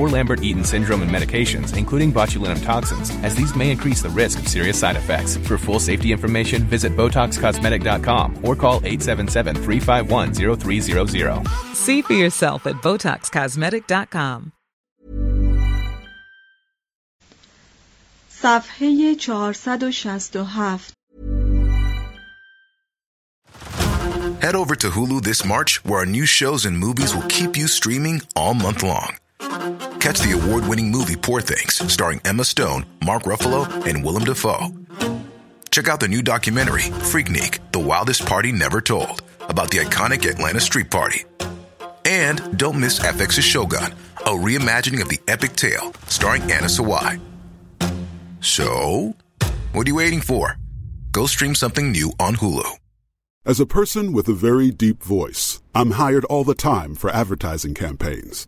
or Lambert-Eaton syndrome and medications, including botulinum toxins, as these may increase the risk of serious side effects. For full safety information, visit BotoxCosmetic.com or call 877-351-0300. See for yourself at BotoxCosmetic.com. صفحه 467 Head over to Hulu this March, where our new shows and movies will keep you streaming all month long. Catch the award winning movie Poor Things, starring Emma Stone, Mark Ruffalo, and Willem Dafoe. Check out the new documentary, Freaknik The Wildest Party Never Told, about the iconic Atlanta Street Party. And don't miss FX's Shogun, a reimagining of the epic tale, starring Anna Sawai. So, what are you waiting for? Go stream something new on Hulu. As a person with a very deep voice, I'm hired all the time for advertising campaigns.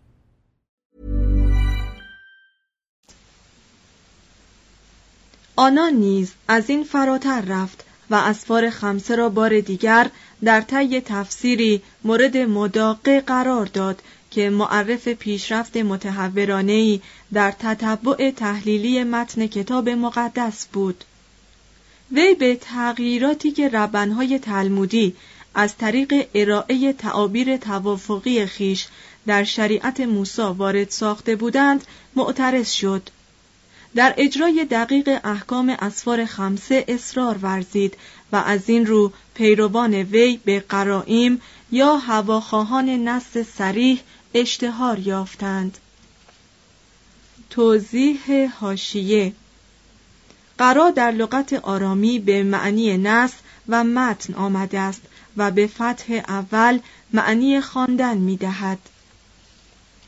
آنان نیز از این فراتر رفت و اسفار خمسه را بار دیگر در طی تفسیری مورد مداقه قرار داد که معرف پیشرفت متحورانه‌ای در تتبع تحلیلی متن کتاب مقدس بود. وی به تغییراتی که ربنهای تلمودی از طریق ارائه تعابیر توافقی خیش در شریعت موسی وارد ساخته بودند معترض شد. در اجرای دقیق احکام اسفار خمسه اصرار ورزید و از این رو پیروان وی به قرائیم یا هواخواهان نص سریح اشتهار یافتند. توضیح هاشیه قرا در لغت آرامی به معنی نص و متن آمده است و به فتح اول معنی خواندن می دهد.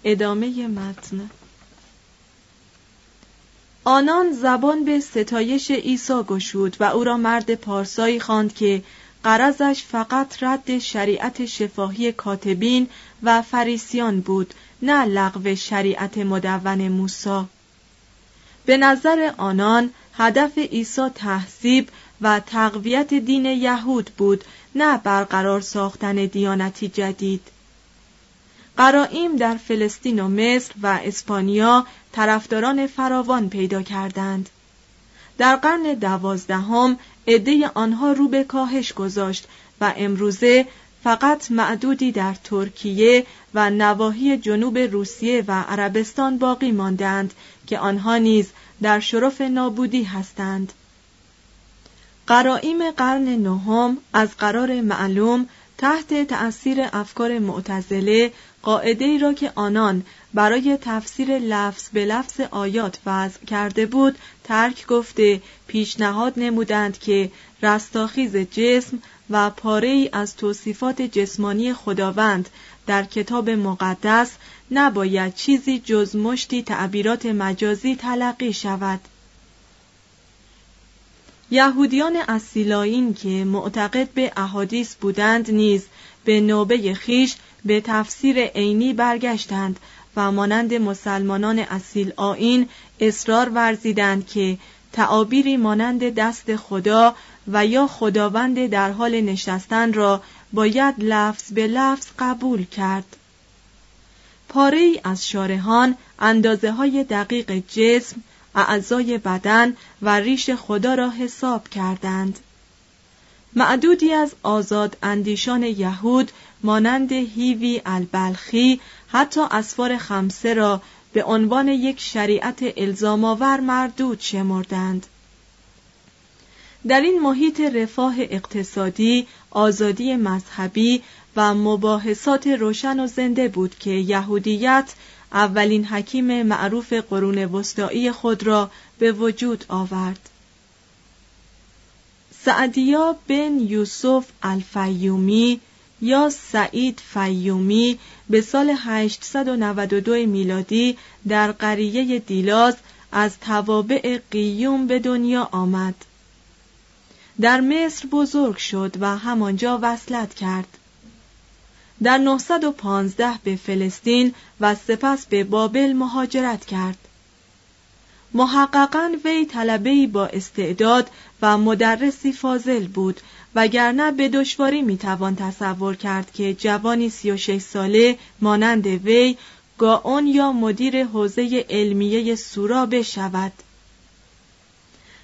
ادامه متن. آنان زبان به ستایش عیسی گشود و او را مرد پارسایی خواند که قرضش فقط رد شریعت شفاهی کاتبین و فریسیان بود نه لغو شریعت مدون موسی. به نظر آنان هدف عیسی تحصیب و تقویت دین یهود بود نه برقرار ساختن دیانتی جدید. قرائیم در فلسطین و مصر و اسپانیا طرفداران فراوان پیدا کردند. در قرن دوازدهم عده آنها رو به کاهش گذاشت و امروزه فقط معدودی در ترکیه و نواحی جنوب روسیه و عربستان باقی ماندند که آنها نیز در شرف نابودی هستند. قرائیم قرن نهم از قرار معلوم تحت تأثیر افکار معتزله قاعده ای را که آنان برای تفسیر لفظ به لفظ آیات وضع کرده بود ترک گفته پیشنهاد نمودند که رستاخیز جسم و پاره ای از توصیفات جسمانی خداوند در کتاب مقدس نباید چیزی جز مشتی تعبیرات مجازی تلقی شود. یهودیان اصیلایین که معتقد به احادیث بودند نیز به نوبه خیش به تفسیر عینی برگشتند و مانند مسلمانان اصیل آین اصرار ورزیدند که تعابیری مانند دست خدا و یا خداوند در حال نشستن را باید لفظ به لفظ قبول کرد. پاره از شارهان اندازه های دقیق جسم اعضای بدن و ریش خدا را حساب کردند. معدودی از آزاد اندیشان یهود مانند هیوی البلخی حتی اسفار خمسه را به عنوان یک شریعت الزامآور مردود شمردند. در این محیط رفاه اقتصادی، آزادی مذهبی و مباحثات روشن و زنده بود که یهودیت اولین حکیم معروف قرون وسطایی خود را به وجود آورد. سعدیا بن یوسف الفیومی یا سعید فیومی به سال 892 میلادی در قریه دیلاز از توابع قیوم به دنیا آمد. در مصر بزرگ شد و همانجا وصلت کرد. در 915 به فلسطین و سپس به بابل مهاجرت کرد. محققا وی طلبهای با استعداد و مدرسی فاضل بود وگرنه به دشواری می‌توان تصور کرد که جوانی 36 ساله مانند وی گاون یا مدیر حوزه علمیه سورا بشود.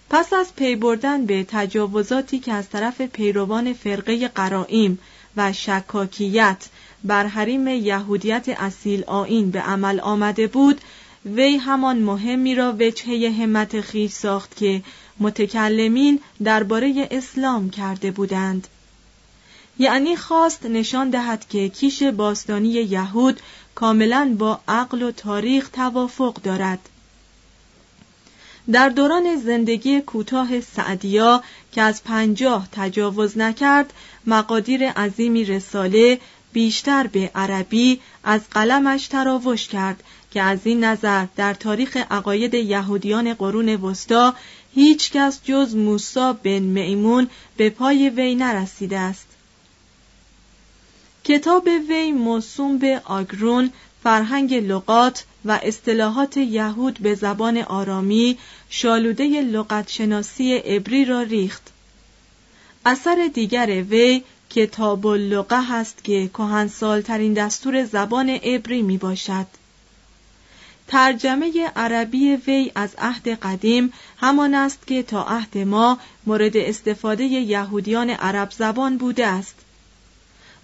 پس از پی بردن به تجاوزاتی که از طرف پیروان فرقه قرائیم و شکاکیت بر حریم یهودیت اصیل آین به عمل آمده بود وی همان مهمی را وجهه همت خیش ساخت که متکلمین درباره اسلام کرده بودند. یعنی خواست نشان دهد که کیش باستانی یهود کاملا با عقل و تاریخ توافق دارد. در دوران زندگی کوتاه سعدیا که از پنجاه تجاوز نکرد مقادیر عظیمی رساله بیشتر به عربی از قلمش تراوش کرد که از این نظر در تاریخ عقاید یهودیان قرون وسطا هیچ کس جز موسا بن میمون به پای وی نرسیده است. کتاب وی موسوم به آگرون فرهنگ لغات و اصطلاحات یهود به زبان آرامی شالوده لغت شناسی عبری را ریخت. اثر دیگر وی کتاب اللغه هست که ترین دستور زبان عبری می باشد ترجمه عربی وی از عهد قدیم همان است که تا عهد ما مورد استفاده یهودیان عرب زبان بوده است.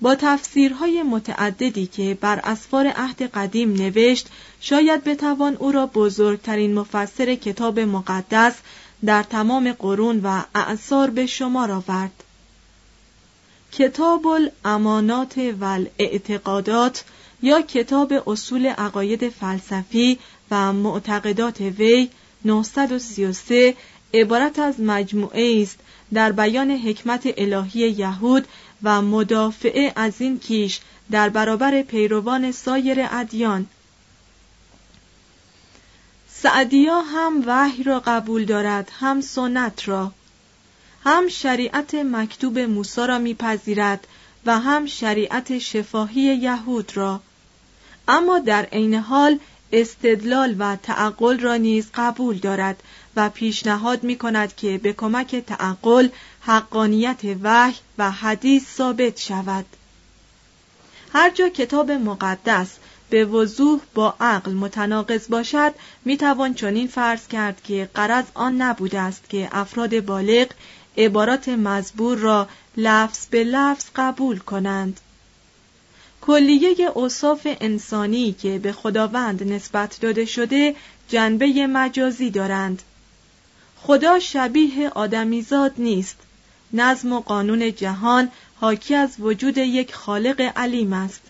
با تفسیرهای متعددی که بر اسفار عهد قدیم نوشت شاید بتوان او را بزرگترین مفسر کتاب مقدس در تمام قرون و اعثار به شمار آورد. کتاب الامانات و الاعتقادات یا کتاب اصول عقاید فلسفی و معتقدات وی 933 عبارت از مجموعه است در بیان حکمت الهی یهود و مدافعه از این کیش در برابر پیروان سایر ادیان. سعدیا هم وحی را قبول دارد هم سنت را. هم شریعت مکتوب موسی را میپذیرد و هم شریعت شفاهی یهود را. اما در عین حال استدلال و تعقل را نیز قبول دارد و پیشنهاد می کند که به کمک تعقل حقانیت وحی و حدیث ثابت شود. هر جا کتاب مقدس به وضوح با عقل متناقض باشد می توان چنین فرض کرد که قرض آن نبوده است که افراد بالغ عبارات مزبور را لفظ به لفظ قبول کنند. کلیه اوصاف انسانی که به خداوند نسبت داده شده جنبه مجازی دارند. خدا شبیه آدمیزاد نیست. نظم و قانون جهان حاکی از وجود یک خالق علیم است.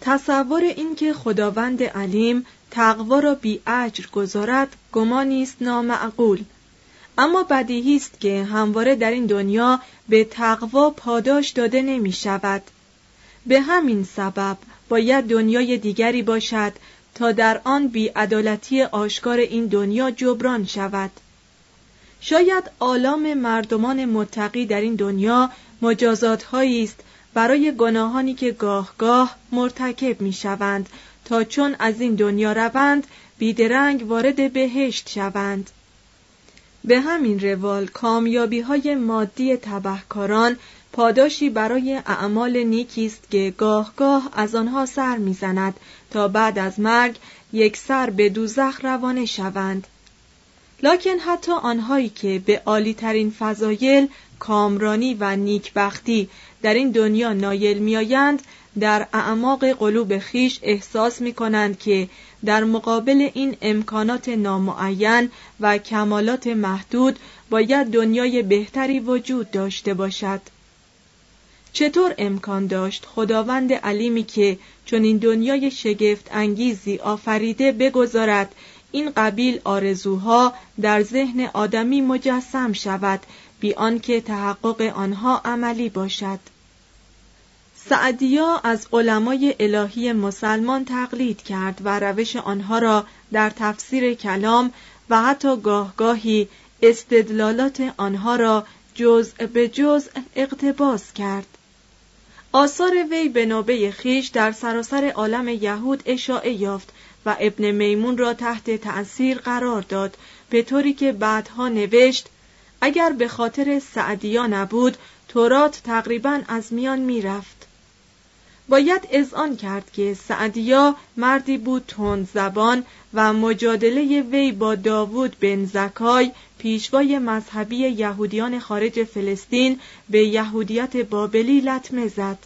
تصور اینکه خداوند علیم تقوا را بی اجر گذارد گمانی است نامعقول. اما بدیهی است که همواره در این دنیا به تقوا پاداش داده نمی شود. به همین سبب باید دنیای دیگری باشد تا در آن بیعدالتی آشکار این دنیا جبران شود. شاید آلام مردمان متقی در این دنیا مجازات است برای گناهانی که گاه گاه مرتکب می شوند تا چون از این دنیا روند بیدرنگ وارد بهشت شوند. به همین روال کامیابی های مادی تبهکاران پاداشی برای اعمال نیکی است که گاه گاه از آنها سر می‌زند تا بعد از مرگ یک سر به دوزخ روانه شوند. لکن حتی آنهایی که به عالی ترین فضایل کامرانی و نیکبختی در این دنیا نایل میآیند در اعماق قلوب خیش احساس می کنند که در مقابل این امکانات نامعین و کمالات محدود باید دنیای بهتری وجود داشته باشد. چطور امکان داشت خداوند علیمی که چون این دنیای شگفت انگیزی آفریده بگذارد این قبیل آرزوها در ذهن آدمی مجسم شود بی آنکه تحقق آنها عملی باشد. سعدیا از علمای الهی مسلمان تقلید کرد و روش آنها را در تفسیر کلام و حتی گاهگاهی استدلالات آنها را جزء به جزء اقتباس کرد. آثار وی به نوبه خیش در سراسر عالم یهود اشاعه یافت و ابن میمون را تحت تأثیر قرار داد به طوری که بعدها نوشت اگر به خاطر سعدیا نبود تورات تقریبا از میان می‌رفت. باید اذعان کرد که سعدیا مردی بود تند زبان و مجادله وی با داوود بن زکای پیشوای مذهبی یهودیان خارج فلسطین به یهودیت بابلی لطمه زد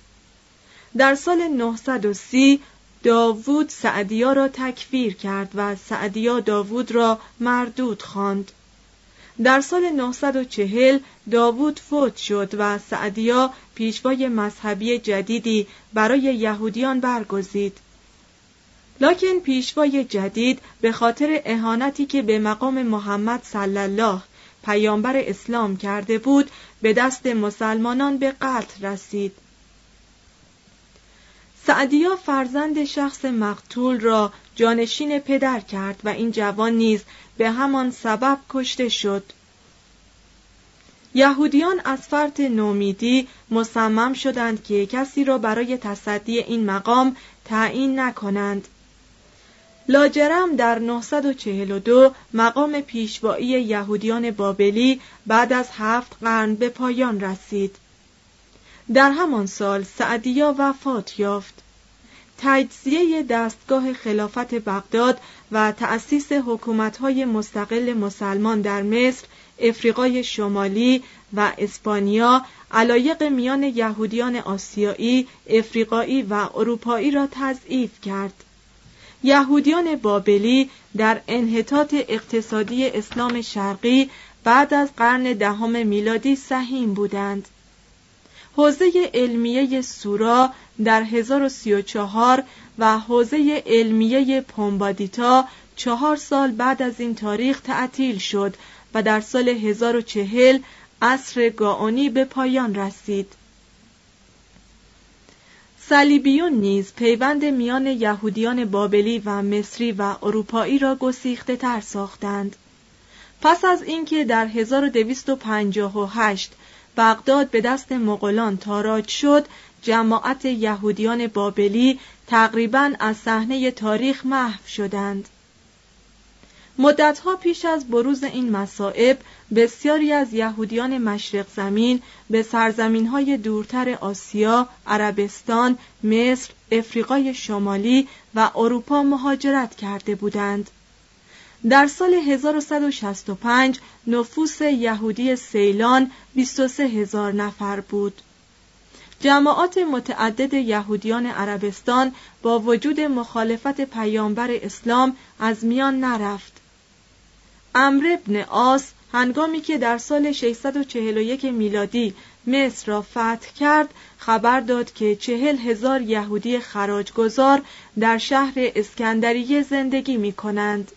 در سال 930 داوود سعدیا را تکفیر کرد و سعدیا داوود را مردود خواند. در سال 940 داوود فوت شد و سعدیا پیشوای مذهبی جدیدی برای یهودیان برگزید. لکن پیشوای جدید به خاطر اهانتی که به مقام محمد صلی الله پیامبر اسلام کرده بود به دست مسلمانان به قتل رسید. سعدیا فرزند شخص مقتول را جانشین پدر کرد و این جوان نیز به همان سبب کشته شد یهودیان از فرط نومیدی مصمم شدند که کسی را برای تصدی این مقام تعیین نکنند لاجرم در 942 مقام پیشوایی یهودیان بابلی بعد از هفت قرن به پایان رسید در همان سال سعدیا وفات یافت تجزیه دستگاه خلافت بغداد و تأسیس حکومت‌های مستقل مسلمان در مصر، افریقای شمالی و اسپانیا علایق میان یهودیان آسیایی، افریقایی و اروپایی را تضعیف کرد. یهودیان بابلی در انحطاط اقتصادی اسلام شرقی بعد از قرن دهم میلادی سهیم بودند. حوزه علمیه سورا در 1034 و حوزه علمیه پومبادیتا چهار سال بعد از این تاریخ تعطیل شد و در سال 1040 عصر گاونی به پایان رسید. صلیبیون نیز پیوند میان یهودیان بابلی و مصری و اروپایی را گسیخته تر ساختند. پس از اینکه در 1258 بغداد به دست مغولان تاراج شد، جماعت یهودیان بابلی تقریبا از صحنه تاریخ محو شدند. مدتها پیش از بروز این مصائب بسیاری از یهودیان مشرق زمین به سرزمین های دورتر آسیا، عربستان، مصر، افریقای شمالی و اروپا مهاجرت کرده بودند. در سال 1165 نفوس یهودی سیلان 23 هزار نفر بود. جماعات متعدد یهودیان عربستان با وجود مخالفت پیامبر اسلام از میان نرفت. امر ابن آس هنگامی که در سال 641 میلادی مصر را فتح کرد خبر داد که چهل هزار یهودی خراجگذار در شهر اسکندریه زندگی می کنند.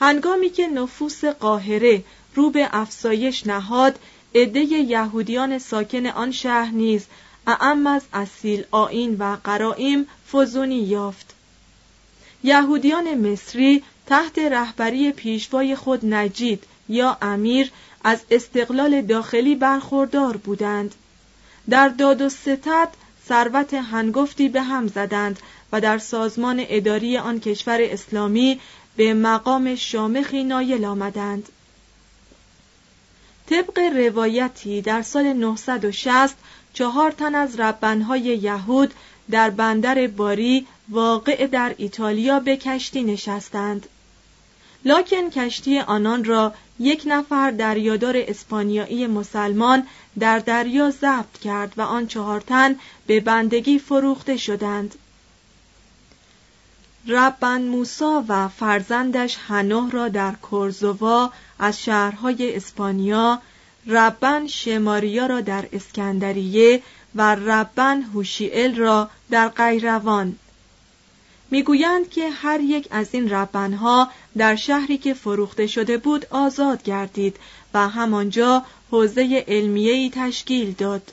هنگامی که نفوس قاهره رو به افسایش نهاد عده یهودیان ساکن آن شهر نیز اعم از اصیل آین و قرائم فزونی یافت یهودیان مصری تحت رهبری پیشوای خود نجید یا امیر از استقلال داخلی برخوردار بودند. در داد و ستد ثروت هنگفتی به هم زدند و در سازمان اداری آن کشور اسلامی به مقام شامخی نایل آمدند. طبق روایتی در سال 960 چهار تن از ربنهای یهود در بندر باری واقع در ایتالیا به کشتی نشستند. لاکن کشتی آنان را یک نفر دریادار اسپانیایی مسلمان در دریا ضبط کرد و آن چهار تن به بندگی فروخته شدند. ربن موسا و فرزندش هنوه را در کورزوا از شهرهای اسپانیا ربن شماریا را در اسکندریه و ربن هوشیل را در قیروان می‌گویند که هر یک از این ربنها در شهری که فروخته شده بود آزاد گردید و همانجا حوزه علمیه‌ای تشکیل داد.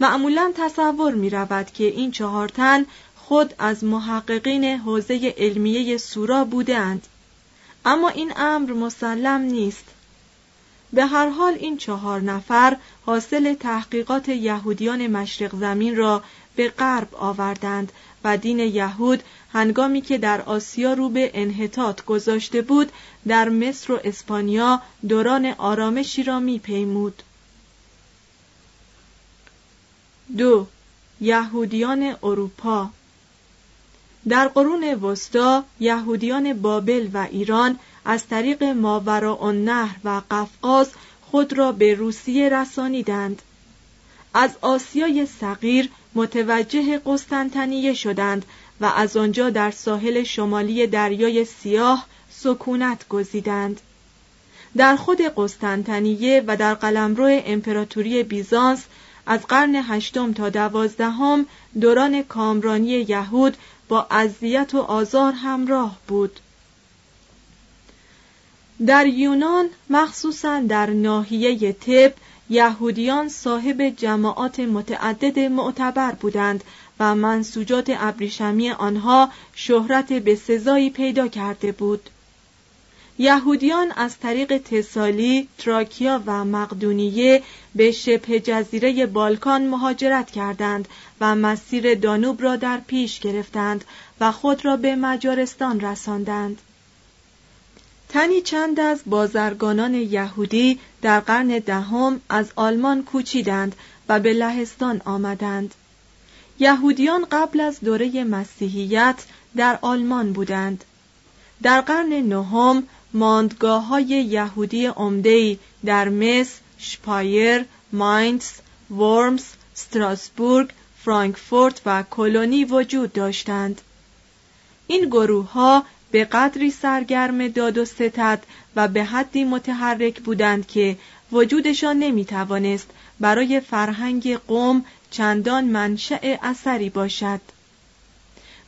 معمولا تصور می رود که این چهار تن خود از محققین حوزه علمیه سورا بودند اما این امر مسلم نیست. به هر حال این چهار نفر حاصل تحقیقات یهودیان مشرق زمین را به غرب آوردند و دین یهود هنگامی که در آسیا رو به انحطاط گذاشته بود در مصر و اسپانیا دوران آرامشی را میپیمود. دو یهودیان اروپا. در قرون وسطا یهودیان بابل و ایران از طریق ماورا النهر و قفقاز خود را به روسیه رسانیدند. از آسیای صغیر متوجه قسطنطنیه شدند و از آنجا در ساحل شمالی دریای سیاه سکونت گزیدند. در خود قسطنطنیه و در قلمرو امپراتوری بیزانس از قرن هشتم تا دوازدهم دوران کامرانی یهود با اذیت و آزار همراه بود. در یونان مخصوصا در ناحیه تب یهودیان صاحب جماعات متعدد معتبر بودند و منسوجات ابریشمی آنها شهرت به سزایی پیدا کرده بود یهودیان از طریق تسالی، تراکیا و مقدونیه به شبه جزیره بالکان مهاجرت کردند و مسیر دانوب را در پیش گرفتند و خود را به مجارستان رساندند. تنی چند از بازرگانان یهودی در قرن دهم از آلمان کوچیدند و به لهستان آمدند. یهودیان قبل از دوره مسیحیت در آلمان بودند. در قرن نهم ماندگاه های یهودی عمده‌ای در مس، شپایر، ماینز، ورمز، استراسبورگ، فرانکفورت و کلونی وجود داشتند. این گروه ها به قدری سرگرم داد و ستد و به حدی متحرک بودند که وجودشان نمی توانست برای فرهنگ قوم چندان منشأ اثری باشد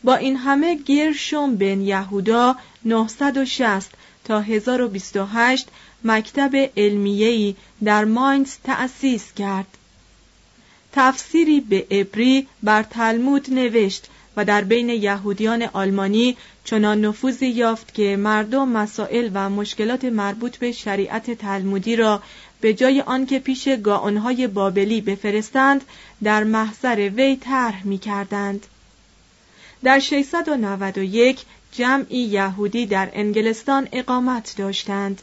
با این همه گرشوم بن یهودا 960 تا 1028 مکتب علمیه‌ای در ماینز تأسیس کرد. تفسیری به عبری بر تلمود نوشت و در بین یهودیان آلمانی چنان نفوذی یافت که مردم مسائل و مشکلات مربوط به شریعت تلمودی را به جای آنکه پیش گاونهای بابلی بفرستند در محضر وی طرح می کردند. در 691 جمعی یهودی در انگلستان اقامت داشتند.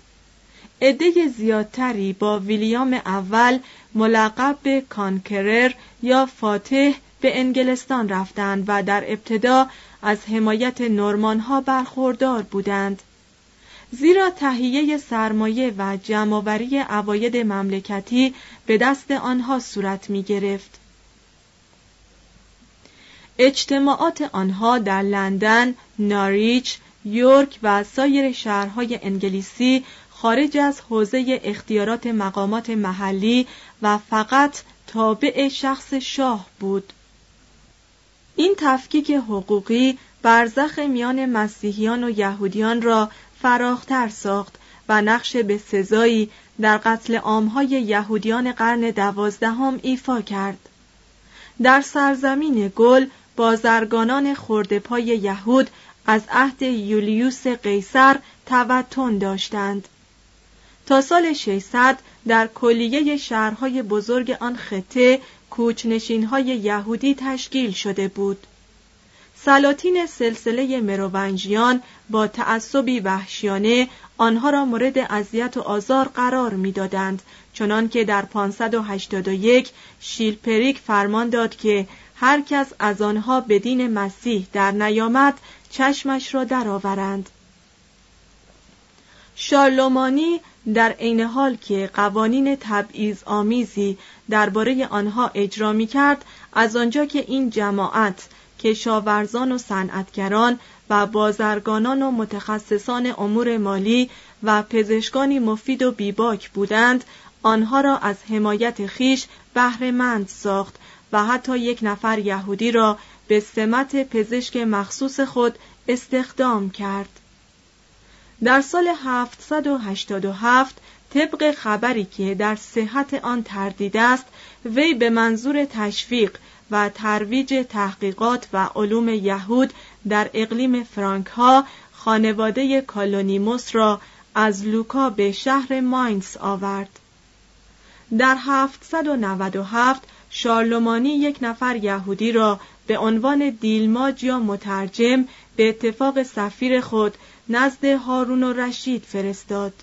عده زیادتری با ویلیام اول ملقب به کانکرر یا فاتح به انگلستان رفتند و در ابتدا از حمایت نورمان ها برخوردار بودند. زیرا تهیه سرمایه و جمعآوری عواید مملکتی به دست آنها صورت می گرفت. اجتماعات آنها در لندن، ناریچ، یورک و سایر شهرهای انگلیسی خارج از حوزه اختیارات مقامات محلی و فقط تابع شخص شاه بود. این تفکیک حقوقی برزخ میان مسیحیان و یهودیان را فراختر ساخت و نقش به سزایی در قتل عامهای یهودیان قرن دوازدهم ایفا کرد. در سرزمین گل بازرگانان پای یهود از عهد یولیوس قیصر توتن داشتند. تا سال 600 در کلیه شهرهای بزرگ آن خطه کوچنشینهای یهودی تشکیل شده بود. سلاطین سلسله مروونجیان با تعصبی وحشیانه آنها را مورد اذیت و آزار قرار می‌دادند چنانکه در 581 شیلپریک فرمان داد که هر کس از آنها به دین مسیح در نیامد چشمش را درآورند. شارلومانی در عین حال که قوانین تبعیض آمیزی درباره آنها اجرا می کرد از آنجا که این جماعت کشاورزان و صنعتگران و بازرگانان و متخصصان امور مالی و پزشکانی مفید و بیباک بودند آنها را از حمایت خیش بهرهمند ساخت و حتی یک نفر یهودی را به سمت پزشک مخصوص خود استخدام کرد. در سال 787 طبق خبری که در صحت آن تردید است وی به منظور تشویق و ترویج تحقیقات و علوم یهود در اقلیم فرانک ها خانواده کالونیموس را از لوکا به شهر ماینس آورد. در 797 شارلومانی یک نفر یهودی را به عنوان دیلماج یا مترجم به اتفاق سفیر خود نزد هارون الرشید فرستاد.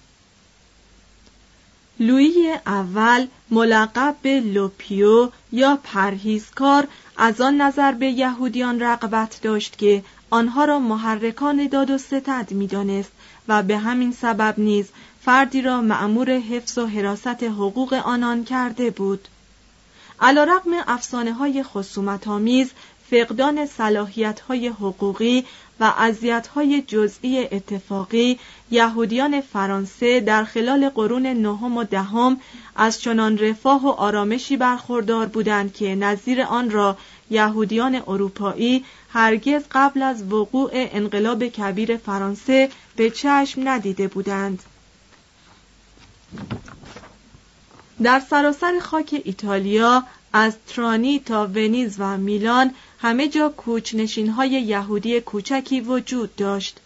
لویی اول ملقب به le Pieux یا پرهیزکار از آن نظر به یهودیان رغبت داشت که آنها را محرکان داد و ستد می‌دانست و به همین سبب نیز فردی را معمور حفظ و حراست حقوق آنان کرده بود علیرغم افسانه های خصومت آمیز فقدان صلاحیت های حقوقی و های جزئی اتفاقی یهودیان فرانسه در خلال قرون نهم و دهم از چنان رفاه و آرامشی برخوردار بودند که نظیر آن را یهودیان اروپایی هرگز قبل از وقوع انقلاب کبیر فرانسه به چشم ندیده بودند. در سراسر خاک ایتالیا از ترانی تا ونیز و میلان همه جا کوچنشین های یهودی کوچکی وجود داشت.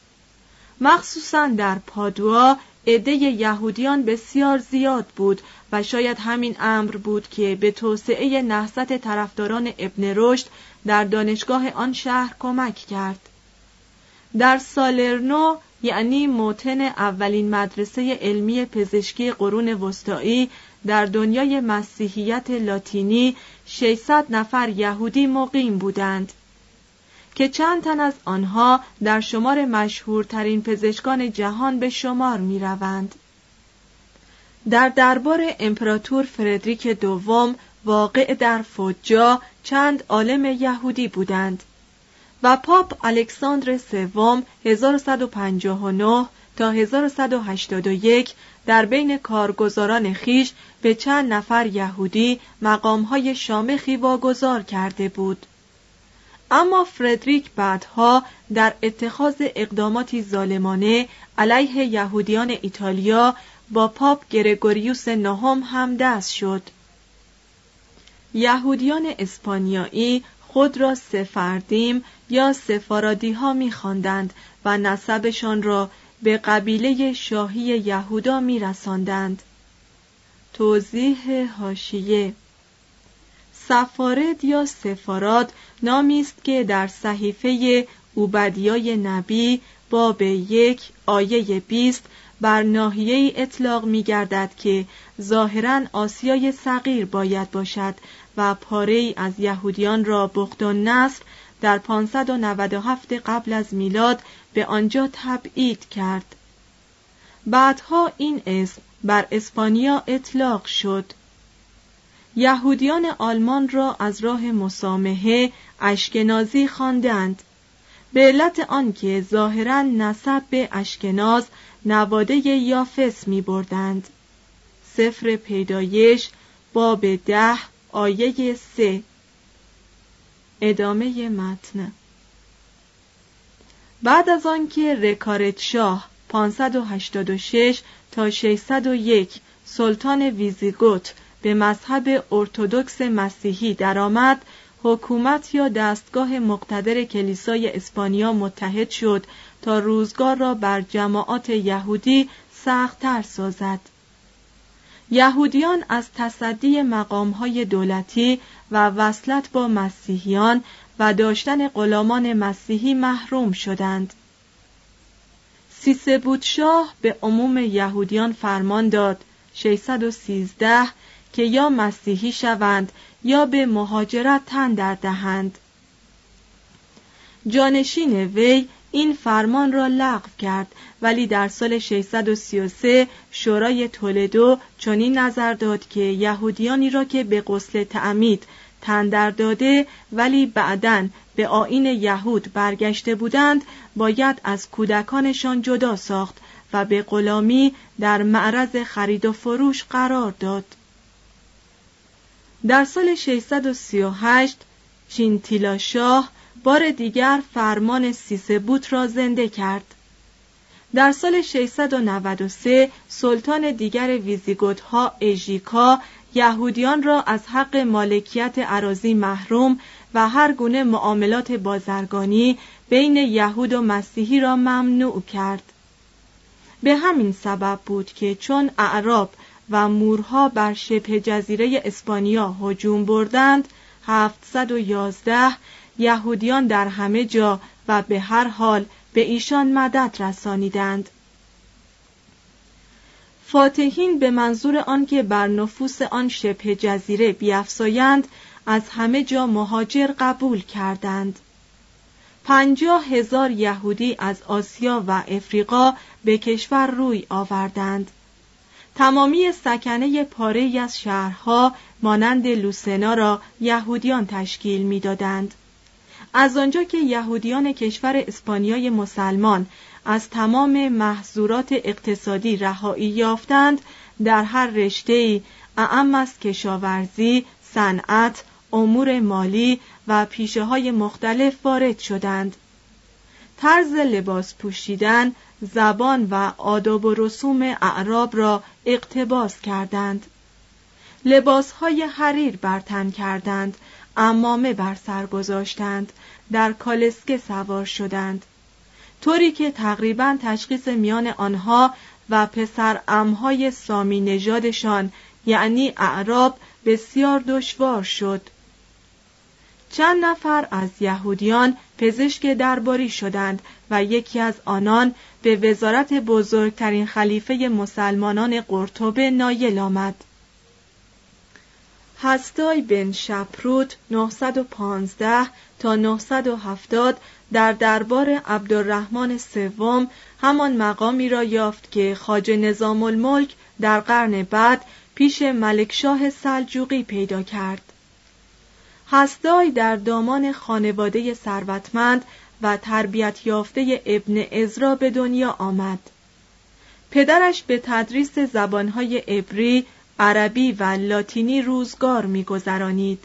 مخصوصا در پادوا عده یهودیان بسیار زیاد بود و شاید همین امر بود که به توسعه نهضت طرفداران ابن رشد در دانشگاه آن شهر کمک کرد. در سالرنو یعنی موتن اولین مدرسه علمی پزشکی قرون وسطایی در دنیای مسیحیت لاتینی 600 نفر یهودی مقیم بودند که چند تن از آنها در شمار مشهورترین پزشکان جهان به شمار می روند. در دربار امپراتور فردریک دوم واقع در فوجا چند عالم یهودی بودند و پاپ الکساندر سوم 1159 تا 1181 در بین کارگزاران خیش به چند نفر یهودی مقامهای شامخی واگذار کرده بود. اما فردریک بعدها در اتخاذ اقداماتی ظالمانه علیه یهودیان ایتالیا با پاپ گرگوریوس نهم هم دست شد. یهودیان اسپانیایی خود را سفردیم یا سفارادی ها می و نسبشان را به قبیله شاهی یهودا می رساندند. توضیح هاشیه سفارد یا سفاراد نامی است که در صحیفه اوبدیای نبی باب یک آیه بیست بر ناحیه اطلاق می گردد که ظاهرا آسیای صغیر باید باشد و پاره از یهودیان را بخت و نصر در 597 قبل از میلاد به آنجا تبعید کرد. بعدها این اسم بر اسپانیا اطلاق شد. یهودیان آلمان را از راه مسامحه اشکنازی خواندند. به علت آنکه ظاهرا نسب به اشکناز نواده یافس می بردند. سفر پیدایش باب ده آیه سه ادامه متن بعد از آنکه رکارت شاه 586 تا 601 سلطان ویزیگوت به مذهب ارتودکس مسیحی درآمد حکومت یا دستگاه مقتدر کلیسای اسپانیا متحد شد تا روزگار را بر جماعات یهودی سختتر سازد. یهودیان از تصدی مقامهای دولتی و وصلت با مسیحیان و داشتن غلامان مسیحی محروم شدند. سیسه شاه به عموم یهودیان فرمان داد 613 که یا مسیحی شوند یا به مهاجرت تن دهند. جانشین وی این فرمان را لغو کرد ولی در سال 633 شورای تولدو چنین نظر داد که یهودیانی را که به غسل تعمید تندر داده ولی بعدا به آین یهود برگشته بودند باید از کودکانشان جدا ساخت و به غلامی در معرض خرید و فروش قرار داد. در سال 638 چینتیلا شاه بار دیگر فرمان سیسبوت را زنده کرد. در سال 693 سلطان دیگر ویزیگوت ها اژیکا یهودیان را از حق مالکیت عراضی محروم و هر گونه معاملات بازرگانی بین یهود و مسیحی را ممنوع کرد. به همین سبب بود که چون اعراب و مورها بر شبه جزیره اسپانیا هجوم بردند 711 یهودیان در همه جا و به هر حال به ایشان مدد رسانیدند. فاتحین به منظور آنکه بر نفوس آن شبه جزیره بیافزایند از همه جا مهاجر قبول کردند. پنجاه هزار یهودی از آسیا و افریقا به کشور روی آوردند. تمامی سکنه پاره از شهرها مانند لوسنا را یهودیان تشکیل می‌دادند. از آنجا که یهودیان کشور اسپانیای مسلمان از تمام محظورات اقتصادی رهایی یافتند در هر رشته اعم از کشاورزی، صنعت، امور مالی و پیشه های مختلف وارد شدند. طرز لباس پوشیدن، زبان و آداب و رسوم اعراب را اقتباس کردند. لباسهای حریر برتن کردند، امامه بر سر گذاشتند، در کالسکه سوار شدند. طوری که تقریبا تشخیص میان آنها و پسر امهای سامی نژادشان یعنی اعراب بسیار دشوار شد چند نفر از یهودیان پزشک درباری شدند و یکی از آنان به وزارت بزرگترین خلیفه مسلمانان قرطبه نایل آمد هستای بن شپروت 915 تا 970 در دربار عبدالرحمن سوم همان مقامی را یافت که خاج نظام الملک در قرن بعد پیش ملکشاه سلجوقی پیدا کرد. هستای در دامان خانواده ثروتمند و تربیت یافته ابن ازرا به دنیا آمد. پدرش به تدریس زبانهای عبری، عربی و لاتینی روزگار میگذرانید.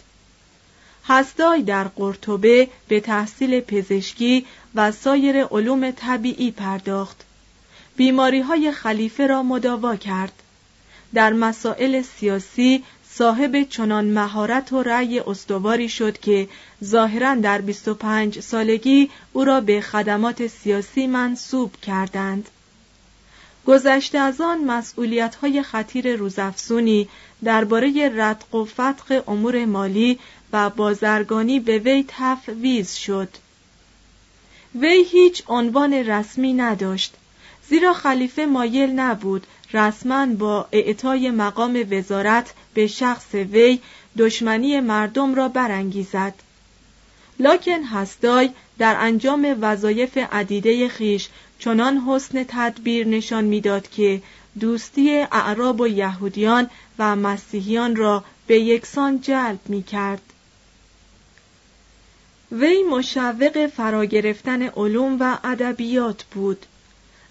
هستای در قرطبه به تحصیل پزشکی و سایر علوم طبیعی پرداخت. بیماری های خلیفه را مداوا کرد. در مسائل سیاسی صاحب چنان مهارت و رأی استواری شد که ظاهرا در 25 سالگی او را به خدمات سیاسی منصوب کردند. گذشته از آن مسئولیت های خطیر روزافزونی درباره رتق و فتق امور مالی و بازرگانی به وی تفویض شد. وی هیچ عنوان رسمی نداشت زیرا خلیفه مایل نبود رسما با اعطای مقام وزارت به شخص وی دشمنی مردم را برانگیزد. لاکن هستای در انجام وظایف عدیده خیش چنان حسن تدبیر نشان می‌داد که دوستی اعراب و یهودیان و مسیحیان را به یکسان جلب می کرد. وی مشوق فرا گرفتن علوم و ادبیات بود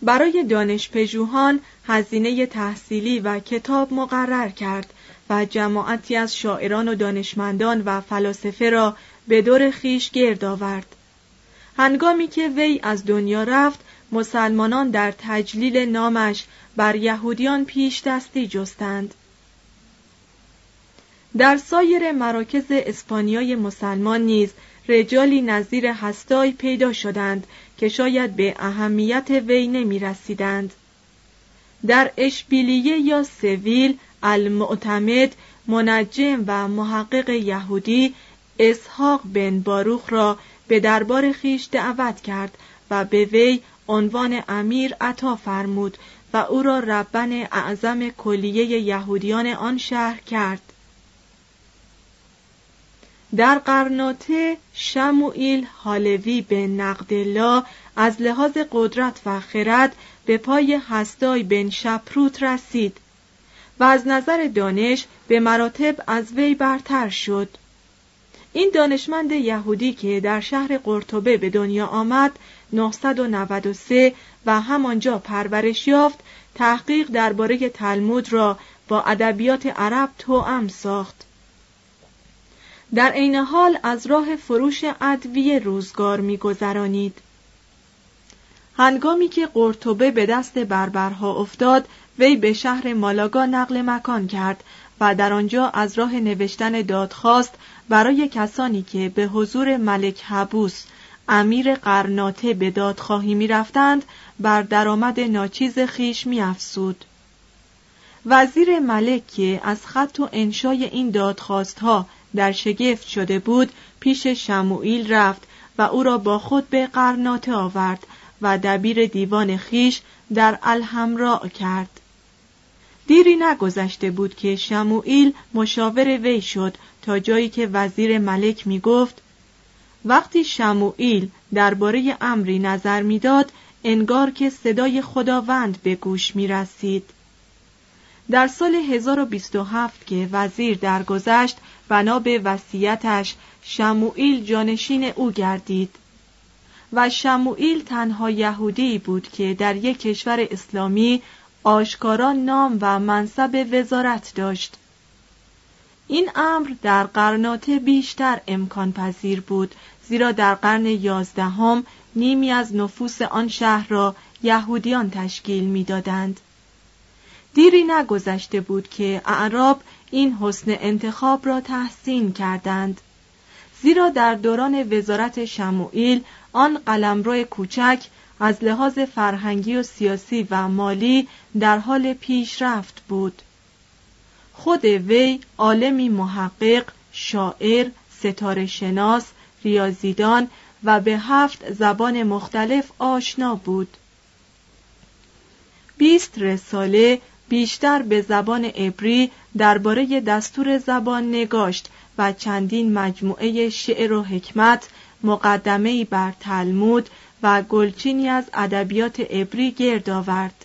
برای دانشپژوهان هزینه تحصیلی و کتاب مقرر کرد و جماعتی از شاعران و دانشمندان و فلاسفه را به دور خیش گرد آورد هنگامی که وی از دنیا رفت مسلمانان در تجلیل نامش بر یهودیان پیش دستی جستند در سایر مراکز اسپانیای مسلمان نیز رجالی نظیر هستای پیدا شدند که شاید به اهمیت وی نمی رسیدند. در اشبیلیه یا سویل المعتمد منجم و محقق یهودی اسحاق بن باروخ را به دربار خیش دعوت کرد و به وی عنوان امیر عطا فرمود و او را ربن اعظم کلیه یهودیان آن شهر کرد. در قرناطه شموئیل حالوی به نقدلا از لحاظ قدرت و خرد به پای هستای بن شپروت رسید و از نظر دانش به مراتب از وی برتر شد. این دانشمند یهودی که در شهر قرطبه به دنیا آمد 993 و همانجا پرورش یافت تحقیق درباره تلمود را با ادبیات عرب توأم ساخت. در عین حال از راه فروش ادویه روزگار میگذرانید. هنگامی که قرطبه به دست بربرها افتاد وی به شهر مالاگا نقل مکان کرد و در آنجا از راه نوشتن دادخواست برای کسانی که به حضور ملک حبوس امیر قرناته به دادخواهی می رفتند بر درآمد ناچیز خیش می افسود. وزیر ملک که از خط و انشای این دادخواست ها در شگفت شده بود پیش شموئیل رفت و او را با خود به قرناته آورد و دبیر دیوان خیش در الحمراء کرد دیری نگذشته بود که شموئیل مشاور وی شد تا جایی که وزیر ملک می گفت وقتی شموئیل درباره امری نظر می‌داد انگار که صدای خداوند به گوش می رسید. در سال 1027 که وزیر درگذشت بنا به وصیتش شموئیل جانشین او گردید و شموئیل تنها یهودی بود که در یک کشور اسلامی آشکارا نام و منصب وزارت داشت این امر در قرناطه بیشتر امکان پذیر بود زیرا در قرن یازدهم نیمی از نفوس آن شهر را یهودیان تشکیل می‌دادند. دیری نگذشته بود که اعراب این حسن انتخاب را تحسین کردند زیرا در دوران وزارت شموئیل آن قلمرو کوچک از لحاظ فرهنگی و سیاسی و مالی در حال پیشرفت بود خود وی عالمی محقق شاعر ستاره شناس ریاضیدان و به هفت زبان مختلف آشنا بود. بیست رساله بیشتر به زبان عبری درباره دستور زبان نگاشت و چندین مجموعه شعر و حکمت مقدمه بر تلمود و گلچینی از ادبیات عبری گرد آورد.